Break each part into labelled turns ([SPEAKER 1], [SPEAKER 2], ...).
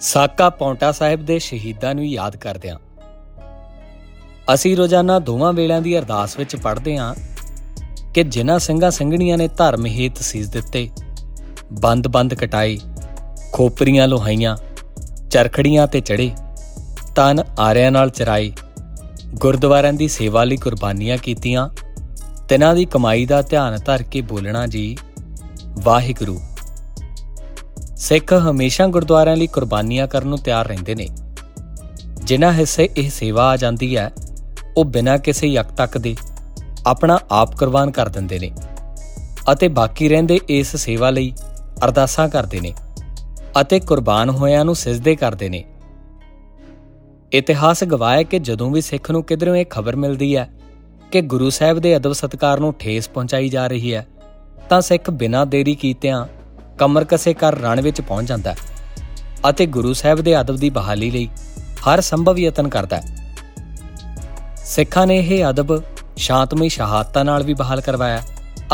[SPEAKER 1] ਸਾਕਾ ਪੌਂਟਾ ਸਾਹਿਬ ਦੇ ਸ਼ਹੀਦਾਂ ਨੂੰ ਯਾਦ ਕਰਦਿਆਂ ਅਸੀਂ ਰੋਜ਼ਾਨਾ ਦੋਵਾਂ ਵੇਲਿਆਂ ਦੀ ਅਰਦਾਸ ਵਿੱਚ ਪੜ੍ਹਦੇ ਹਾਂ ਕਿ ਜਿਨ੍ਹਾਂ ਸਿੰਘਾਂ ਸਿੰਘਣੀਆਂ ਨੇ ਧਰਮ ਹਿੱਤ ਸੀਸ ਦਿੱਤੇ ਬੰਦ-ਬੰਦ ਕਟਾਈ, ਖੋਪਰੀਆਂ ਲੋਹਾਈਆਂ, ਚਰਖੜੀਆਂ ਤੇ ਚੜੇ ਤਨ ਆਰਿਆਂ ਨਾਲ ਚਰਾਈ ਗੁਰਦੁਆਰਿਆਂ ਦੀ ਸੇਵਾ ਲਈ ਕੁਰਬਾਨੀਆਂ ਕੀਤੀਆਂ, ਤਿਨਾਂ ਦੀ ਕਮਾਈ ਦਾ ਧਿਆਨ ਧਰ ਕੇ ਬੋਲਣਾ ਜੀ, ਵਾਹਿਗੁਰੂ। ਸਿੱਖ ਹਮੇਸ਼ਾ ਗੁਰਦੁਆਰਿਆਂ ਲਈ ਕੁਰਬਾਨੀਆਂ ਕਰਨ ਨੂੰ ਤਿਆਰ ਰਹਿੰਦੇ ਨੇ। ਜਿਨ੍ਹਾਂ ਹਿੱਸੇ ਇਹ ਸੇਵਾ ਆ ਜਾਂਦੀ ਹੈ, ਉਹ ਬਿਨਾਂ ਕਿਸੇ ਯਕ ਤੱਕ ਦੇ ਆਪਣਾ ਆਪ ਕੁਰਬਾਨ ਕਰ ਦਿੰਦੇ ਨੇ ਅਤੇ ਬਾਕੀ ਰਹਿੰਦੇ ਇਸ ਸੇਵਾ ਲਈ ਅਰਦਾਸਾਂ ਕਰਦੇ ਨੇ ਅਤੇ ਕੁਰਬਾਨ ਹੋਇਆਂ ਨੂੰ ਸਿਜਦੇ ਕਰਦੇ ਨੇ। ਇਤਿਹਾਸ ਗਵਾਹ ਕਿ ਜਦੋਂ ਵੀ ਸਿੱਖ ਨੂੰ ਕਿਧਰੋਂ ਇਹ ਖਬਰ ਮਿਲਦੀ ਹੈ ਕਿ ਗੁਰੂ ਸਾਹਿਬ ਦੇ ਅਦਬ ਸਤਕਾਰ ਨੂੰ ਠੇਸ ਪਹੁੰਚਾਈ ਜਾ ਰਹੀ ਹੈ, ਤਾਂ ਸਿੱਖ ਬਿਨਾਂ ਦੇਰੀ ਕੀਤਿਆਂ ਕਮਰ ਕਸੇ ਕਰ ਰਣ ਵਿੱਚ ਪਹੁੰਚ ਜਾਂਦਾ ਹੈ ਅਤੇ ਗੁਰੂ ਸਾਹਿਬ ਦੇ ਅਦਬ ਦੀ ਬਹਾਲੀ ਲਈ ਹਰ ਸੰਭਵ ਯਤਨ ਕਰਦਾ ਹੈ। ਸਿੱਖਾਂ ਨੇ ਇਹ ਅਦਬ ਸ਼ਾਂਤਮਈ ਸ਼ਹਾਦਤਾਂ ਨਾਲ ਵੀ ਬਹਾਲ ਕਰਵਾਇਆ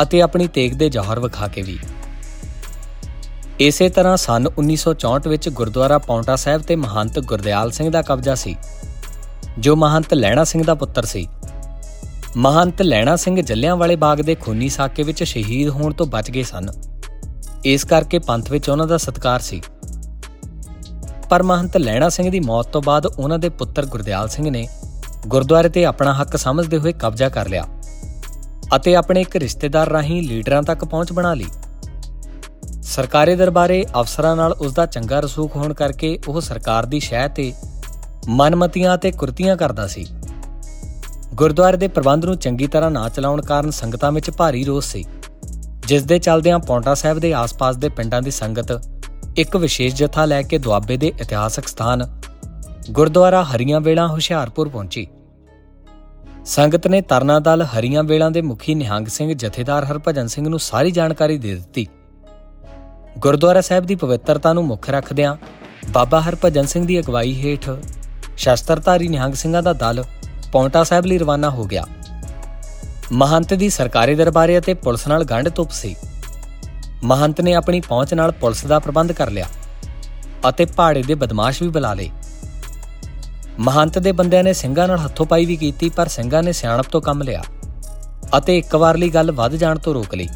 [SPEAKER 1] ਅਤੇ ਆਪਣੀ ਤੇਗ ਦੇ ਜੌਹਰ ਵਿਖਾ ਕੇ ਵੀ। ਇਸੇ ਤਰ੍ਹਾਂ ਸਨ 1964 ਵਿੱਚ ਗੁਰਦੁਆਰਾ ਪੌਂਟਾ ਸਾਹਿਬ ਤੇ ਮਹੰਤ ਗੁਰਦਿਆਲ ਸਿੰਘ ਦਾ ਕਬਜ਼ਾ ਸੀ, ਜੋ ਮਹੰਤ ਲੈਣਾ ਸਿੰਘ ਦਾ ਪੁੱਤਰ ਸੀ। ਮਹੰਤ ਲੈਣਾ ਸਿੰਘ ਜੱਲਿਆਂ ਵਾਲੇ ਬਾਗ ਦੇ ਖੂਨੀ ਸਾਕੇ ਵਿੱਚ ਸ਼ਹੀਦ ਹੋਣ ਤੋਂ ਬਚ ਗਏ ਸਨ। ਇਸ ਕਰਕੇ ਪੰਥ ਵਿੱਚ ਉਹਨਾਂ ਦਾ ਸਤਕਾਰ ਸੀ। ਪਰ ਮਹੰਤ ਲੈਣਾ ਸਿੰਘ ਦੀ ਮੌਤ ਤੋਂ ਬਾਅਦ ਉਹਨਾਂ ਦੇ ਪੁੱਤਰ ਗੁਰਦਿਆਲ ਸਿੰਘ ਨੇ ਗੁਰਦੁਆਰੇ ਤੇ ਆਪਣਾ ਹੱਕ ਸਮਝਦੇ ਹੋਏ ਕਬਜ਼ਾ ਕਰ ਲਿਆ ਅਤੇ ਆਪਣੇ ਇੱਕ ਰਿਸ਼ਤੇਦਾਰ ਰਾਹੀਂ ਲੀਡਰਾਂ ਤੱਕ ਪਹੁੰਚ ਬਣਾ ਲਈ। ਸਰਕਾਰੀ ਦਰਬਾਰੇ ਅਫਸਰਾਂ ਨਾਲ ਉਸ ਦਾ ਚੰਗਾ ਰਸੂਖ ਹੋਣ ਕਰਕੇ ਉਹ ਸਰਕਾਰ ਦੀ ਸ਼ਹਿ ਤੇ ਮਨਮਤੀਆਂ ਤੇ ਕੁਰਤੀਆਂ ਕਰਦਾ ਸੀ। ਗੁਰਦੁਆਰੇ ਦੇ ਪ੍ਰਬੰਧ ਨੂੰ ਚੰਗੀ ਤਰ੍ਹਾਂ ਨਾ ਚਲਾਉਣ ਕਾਰਨ ਸੰਗਤਾਂ ਵਿੱਚ ਭਾਰੀ ਰੋਸ ਸੀ। ਜਿਸ ਦੇ ਚੱਲਦਿਆਂ ਪੌਂਟਾ ਸਾਹਿਬ ਦੇ ਆਸ-ਪਾਸ ਦੇ ਪਿੰਡਾਂ ਦੀ ਸੰਗਤ ਇੱਕ ਵਿਸ਼ੇਸ਼ ਜਥਾ ਲੈ ਕੇ ਦੁਆਬੇ ਦੇ ਇਤਿਹਾਸਕ ਸਥਾਨ ਗੁਰਦੁਆਰਾ ਹਰੀਆਂ ਵੇਲਾ ਹੁਸ਼ਿਆਰਪੁਰ ਪਹੁੰਚੀ। ਸੰਗਤ ਨੇ ਤਰਨਾ ਦਲ ਹਰੀਆਂ ਵੇਲਾਂ ਦੇ ਮੁਖੀ ਨਿਹੰਗ ਸਿੰਘ ਜਥੇਦਾਰ ਹਰਭਜਨ ਸਿੰਘ ਨੂੰ ਸਾਰੀ ਜਾਣਕਾਰੀ ਦੇ ਦਿੱਤੀ। ਗੁਰਦੁਆਰਾ ਸਾਹਿਬ ਦੀ ਪਵਿੱਤਰਤਾ ਨੂੰ ਮੁੱਖ ਰੱਖਦਿਆਂ ਬਾਬਾ ਹਰਭਜਨ ਸਿੰਘ ਦੀ ਅਗਵਾਈ ਹੇਠ ਸ਼ਸਤਰਧਾਰੀ ਨਿਹੰਗ ਸਿੰਘਾਂ ਦਾ ਦਲ ਪੌਂਟਾ ਸਾਹਿਬ ਲਈ ਰਵਾਨਾ ਹੋ ਗਿਆ। ਮਹੰਤ ਦੀ ਸਰਕਾਰੀ ਦਰਬਾਰੇ ਅਤੇ ਪੁਲਿਸ ਨਾਲ ਗੰਢ ਤੁਪ ਸੀ। ਮਹੰਤ ਨੇ ਆਪਣੀ ਪਹੁੰਚ ਨਾਲ ਪੁਲਿਸ ਦਾ ਪ੍ਰਬੰਧ ਕਰ ਲਿਆ ਅਤੇ ਪਹਾੜੇ ਦੇ ਬਦਮਾਸ਼ ਵੀ ਬੁਲਾ ਲਏ। ਮਹੰਤ ਦੇ ਬੰਦਿਆਂ ਨੇ ਸਿੰਘਾਂ ਨਾਲ ਹੱਥੋਂ ਪਾਈ ਵੀ ਕੀਤੀ, ਪਰ ਸਿੰਘਾਂ ਨੇ ਸਿਆਣਪ ਤੋਂ ਕੰਮ ਲਿਆ ਅਤੇ ਇੱਕ ਵਾਰ ਲਈ ਗੱਲ ਵੱਧ ਜਾਣ ਤੋਂ ਰੋਕ ਲਈ।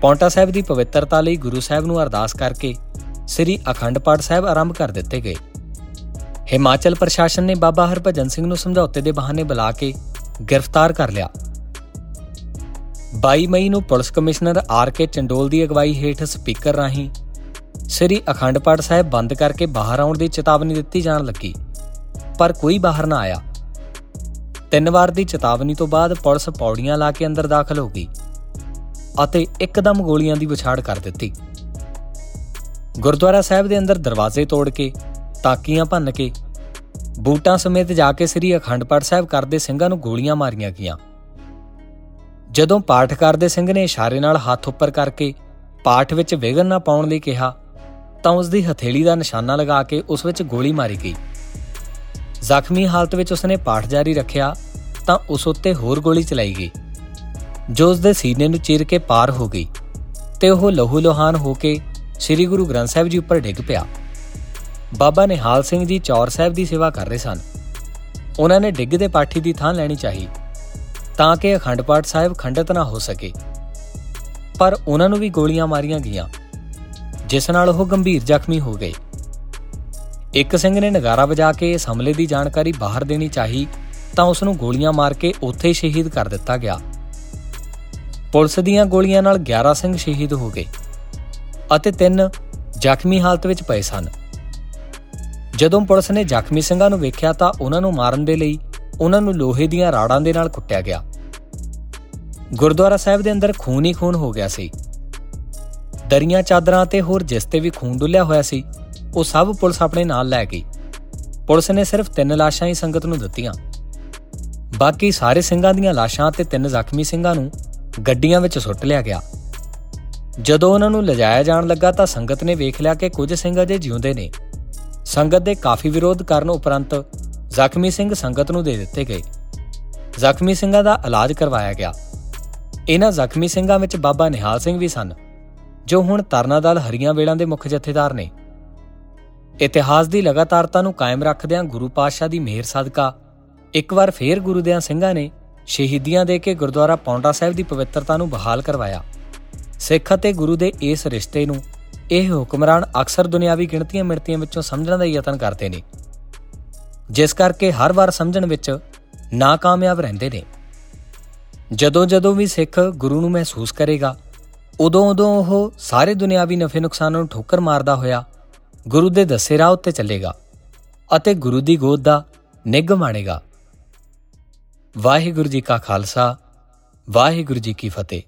[SPEAKER 1] ਪੌਂਟਾ ਸਾਹਿਬ ਦੀ ਪਵਿੱਤਰਤਾ ਲਈ ਗੁਰੂ ਸਾਹਿਬ ਨੂੰ ਅਰਦਾਸ ਕਰਕੇ ਸ੍ਰੀ ਅਖੰਡ ਪਾਠ ਸਾਹਿਬ ਆਰੰਭ ਕਰ ਦਿੱਤੇ ਗਏ। ਹਿਮਾਚਲ ਪ੍ਰਸ਼ਾਸਨ ਨੇ ਬਾਬਾ ਹਰਭਜਨ ਸਿੰਘ ਨੂੰ ਸਮਝੌਤੇ ਦੇ ਬਹਾਨੇ ਬੁਲਾ ਕੇ ਗ੍ਰਿਫਤਾਰ ਕਰ ਲਿਆ। 22 ਮਈ ਨੂੰ police commissioner R K Chandol ਦੀ ਅਗਵਾਈ ਹੇਠ ਸਪੀਕਰ ਰਾਹੀਂ ਸ੍ਰੀ ਅਖੰਡ ਪਾਠ ਸਾਹਿਬ ਬੰਦ ਕਰਕੇ ਬਾਹਰ ਆਉਣ ਦੀ ਚੇਤਾਵਨੀ ਦਿੱਤੀ ਜਾਣ ਲੱਗੀ, ਪਰ ਕੋਈ ਬਾਹਰ ਨਾ ਆਇਆ। ਤਿੰਨ ਵਾਰ ਦੀ ਚੇਤਾਵਨੀ ਤੋਂ ਬਾਅਦ ਪੁਲਿਸ ਪੌੜੀਆਂ ਲਾ ਕੇ ਅੰਦਰ ਦਾਖਲ ਹੋ ਗਈ ਅਤੇ ਇੱਕਦਮ ਗੋਲੀਆਂ ਦੀ ਵਿਛਾੜ ਕਰ ਦਿੱਤੀ। ਗੁਰਦੁਆਰਾ ਸਾਹਿਬ ਦੇ ਅੰਦਰ ਦਰਵਾਜ਼ੇ ਤੋੜ ਕੇ ਤਾਕੀਆਂ ਭੰਨ ਕੇ ਬੂਟਾਂ ਸਮੇਤ ਜਾ ਕੇ ਸ੍ਰੀ ਅਖੰਡ ਪਾਠ ਸਾਹਿਬ ਕਰਦੇ ਸਿੰਘਾਂ ਨੂੰ ਗੋਲੀਆਂ ਮਾਰੀਆਂ ਗਈਆਂ। ਜਦੋਂ ਪਾਠ ਕਰਦੇ ਸਿੰਘ ਨੇ ਇਸ਼ਾਰੇ ਨਾਲ ਹੱਥ ਉੱਪਰ ਕਰਕੇ ਪਾਠ ਵਿੱਚ ਵਿਗਨ ਨਾ ਪਾਉਣ ਲਈ ਕਿਹਾ, ਤਾਂ ਉਸ ਦੀ ਹਥੇਲੀ ਦਾ ਨਿਸ਼ਾਨਾ ਲਗਾ ਕੇ ਉਸ ਵਿੱਚ ਗੋਲੀ ਮਾਰੀ ਗਈ। ਜ਼ਖਮੀ ਹਾਲਤ ਵਿੱਚ ਉਸਨੇ ਪਾਠ ਜਾਰੀ ਰੱਖਿਆ, ਤਾਂ ਉਸ ਉੱਤੇ ਹੋਰ ਗੋਲੀ ਚਲਾਈ ਗਈ, ਜੋ ਉਸ ਦੇ ਸੀਨੇ ਨੂੰ ਚੀਰ ਕੇ ਪਾਰ ਹੋ ਗਈ ਤੇ ਉਹ ਲਹੂ ਲੋਹਾਨ ਹੋ ਕੇ ਸ੍ਰੀ ਗੁਰੂ ਗ੍ਰੰਥ ਸਾਹਿਬ ਜੀ ਉੱਪਰ ਡਿੱਗ ਪਿਆ। ਬਾਬਾ ਨਿਹਾਲ ਸਿੰਘ ਜੀ ਚੌਰ ਸਾਹਿਬ ਦੀ ਸੇਵਾ ਕਰ ਰਹੇ ਸਨ। ਉਹਨਾਂ ਨੇ ਡਿੱਗਦੇ ਪਾਠੀ ਦੀ ਥਾਂ ਲੈਣੀ ਚਾਹੀ, ਤਾਂ ਕਿ ਅਖੰਡ ਪਾਠ ਸਾਹਿਬ ਖੰਡਿਤ ਨਾ ਹੋ ਸਕੇ। ਪਰ ਉਹਨਾਂ ਨੂੰ ਵੀ ਗੋਲੀਆਂ ਮਾਰੀਆਂ ਗਈਆਂ, ਜਿਸ ਨਾਲ ਉਹ ਗੰਭੀਰ ਜ਼ਖਮੀ ਹੋ ਗਏ। ਇੱਕ ਸਿੰਘ ਨੇ ਨਗਾਰਾ ਵਜਾ ਕੇ ਇਸ ਹਮਲੇ ਦੀ ਜਾਣਕਾਰੀ ਬਾਹਰ ਦੇਣੀ ਚਾਹੀ, ਤਾਂ ਉਸ ਨੂੰ ਗੋਲੀਆਂ ਮਾਰ ਕੇ ਉੱਥੇ ਹੀ ਸ਼ਹੀਦ ਕਰ ਦਿੱਤਾ ਗਿਆ। ਪੁਲਿਸ ਦੀਆਂ ਗੋਲੀਆਂ ਨਾਲ 11 ਸਿੰਘ ਸ਼ਹੀਦ ਹੋ ਗਏ, ਅਤੇ ਤਿੰਨ ਜ਼ਖਮੀ ਹਾਲਤ ਵਿੱਚ ਪਏ ਸਨ। ਜਦੋਂ ਪੁਲਿਸ ਨੇ ਜ਼ਖਮੀ ਸਿੰਘਾਂ ਨੂੰ ਵੇਖਿਆ ਤਾਂ ਉਹਨਾਂ ਨੂੰ ਮਾਰਨ ਦੇ ਲਈ ਉਹਨਾਂ ਨੂੰ ਲੋਹੇ ਦੀਆਂ ਰਾੜਾਂ ਦੇ ਨਾਲ ਕੁੱਟਿਆ ਗਿਆ। ਗੁਰਦੁਆਰਾ ਸਾਹਿਬ ਦੇ ਅੰਦਰ ਖੂਨ ਹੀ ਖੂਨ ਹੋ ਗਿਆ ਸੀ। ਦਰੀਆਂ ਚਾਦਰਾਂ ਤੇ ਹੋਰ ਜਿਸ ਤੇ ਵੀ ਖੂਨ ਡੁੱਲਿਆ ਹੋਇਆ ਸੀ, ਉਹ ਸਭ ਪੁਲਿਸ ਆਪਣੇ ਨਾਲ ਲੈ ਗਈ। ਪੁਲਿਸ ਨੇ ਸਿਰਫ ਤਿੰਨ ਲਾਸ਼ਾਂ ਹੀ ਸੰਗਤ ਨੂੰ ਦਿੱਤੀਆਂ। ਬਾਕੀ ਸਾਰੇ ਸਿੰਘਾਂ ਦੀਆਂ ਲਾਸ਼ਾਂ ਤੇ ਤਿੰਨ ਜ਼ਖਮੀ ਸਿੰਘਾਂ ਨੂੰ ਗੱਡੀਆਂ ਵਿੱਚ ਸੁੱਟ ਲਿਆ ਗਿਆ। ਜਦੋਂ ਉਹਨਾਂ ਨੂੰ ਲਿਜਾਇਆ ਜਾਣ ਲੱਗਾ ਤਾਂ ਸੰਗਤ ਨੇ ਵੇਖ ਲਿਆ ਕਿ ਕੁਝ ਸਿੰਘ ਅਜੇ ਜਿਉਂਦੇ ਨੇ। ਸੰਗਤ ਦੇ ਕਾਫੀ ਵਿਰੋਧ ਕਰਨ ਉਪਰੰਤ ਜ਼ਖਮੀ ਸਿੰਘ ਸੰਗਤ ਨੂੰ ਦੇ ਦਿੱਤੇ ਗਏ। ਜ਼ਖਮੀ ਸਿੰਘਾਂ ਦਾ ਇਲਾਜ ਕਰਵਾਇਆ ਗਿਆ। ਇਹਨਾਂ ਜ਼ਖਮੀ ਸਿੰਘਾਂ ਵਿੱਚ ਬਾਬਾ ਨਿਹਾਲ ਸਿੰਘ ਵੀ ਸਨ, ਜੋ ਹੁਣ ਤਰਨਾ ਦਲ ਹਰੀਆਂ ਵੇਲਾਂ ਦੇ ਮੁੱਖ ਜਥੇਦਾਰ ਨੇ। ਇਤਿਹਾਸ ਦੀ ਲਗਾਤਾਰਤਾ ਨੂੰ ਕਾਇਮ ਰੱਖਦਿਆਂ ਗੁਰੂ ਪਾਤਸ਼ਾਹ ਦੀ ਮਿਹਰ ਸਦਕਾ ਇੱਕ ਵਾਰ ਫੇਰ ਗੁਰੂ ਦੇਆਂ ਸਿੰਘਾਂ ਨੇ ਸ਼ਹੀਦੀਆਂ ਦੇ ਕੇ ਗੁਰਦੁਆਰਾ ਪੌਂਡਾ ਸਾਹਿਬ ਦੀ ਪਵਿੱਤਰਤਾ ਨੂੰ ਬਹਾਲ ਕਰਵਾਇਆ। ਸਿੱਖ ਅਤੇ ਗੁਰੂ ਦੇ ਇਸ ਰਿਸ਼ਤੇ ਨੂੰ ਇਹ ਹੁਕਮਰਾਨ ਅਕਸਰ ਦੁਨਿਆਵੀ ਗਿਣਤੀਆਂ ਮਿਣਤੀਆਂ ਵਿੱਚੋਂ ਸਮਝਣ ਦਾ ਯਤਨ ਕਰਦੇ ਨੇ। ਜਿਸ ਕਰਕੇ ਹਰ ਵਾਰ ਸਮਝਣ ਵਿੱਚ ਨਾਕਾਮਯਾਬ ਰਹਿੰਦੇ ਨੇ। ਜਦੋਂ ਜਦੋਂ ਵੀ ਸਿੱਖ ਗੁਰੂ ਨੂੰ ਮਹਿਸੂਸ ਕਰੇਗਾ, ਉਦੋਂ ਉਦੋਂ ਉਹ ਸਾਰੇ ਦੁਨਿਆਵੀ ਨਫੇ ਨੁਕਸਾਨਾਂ ਨੂੰ ਠੋਕਰ ਮਾਰਦਾ ਹੋਇਆ ਗੁਰੂ ਦੇ ਦੱਸੇ ਰਾਹ ਉੱਤੇ ਚੱਲੇਗਾ ਅਤੇ ਗੁਰੂ ਦੀ ਗੋਦ ਦਾ ਨਿੱਘ ਮਾਣੇਗਾ। ਵਾਹਿਗੁਰੂ ਜੀ ਕਾ ਖਾਲਸਾ, ਵਾਹਿਗੁਰੂ ਜੀ ਕੀ ਫਤਿਹ।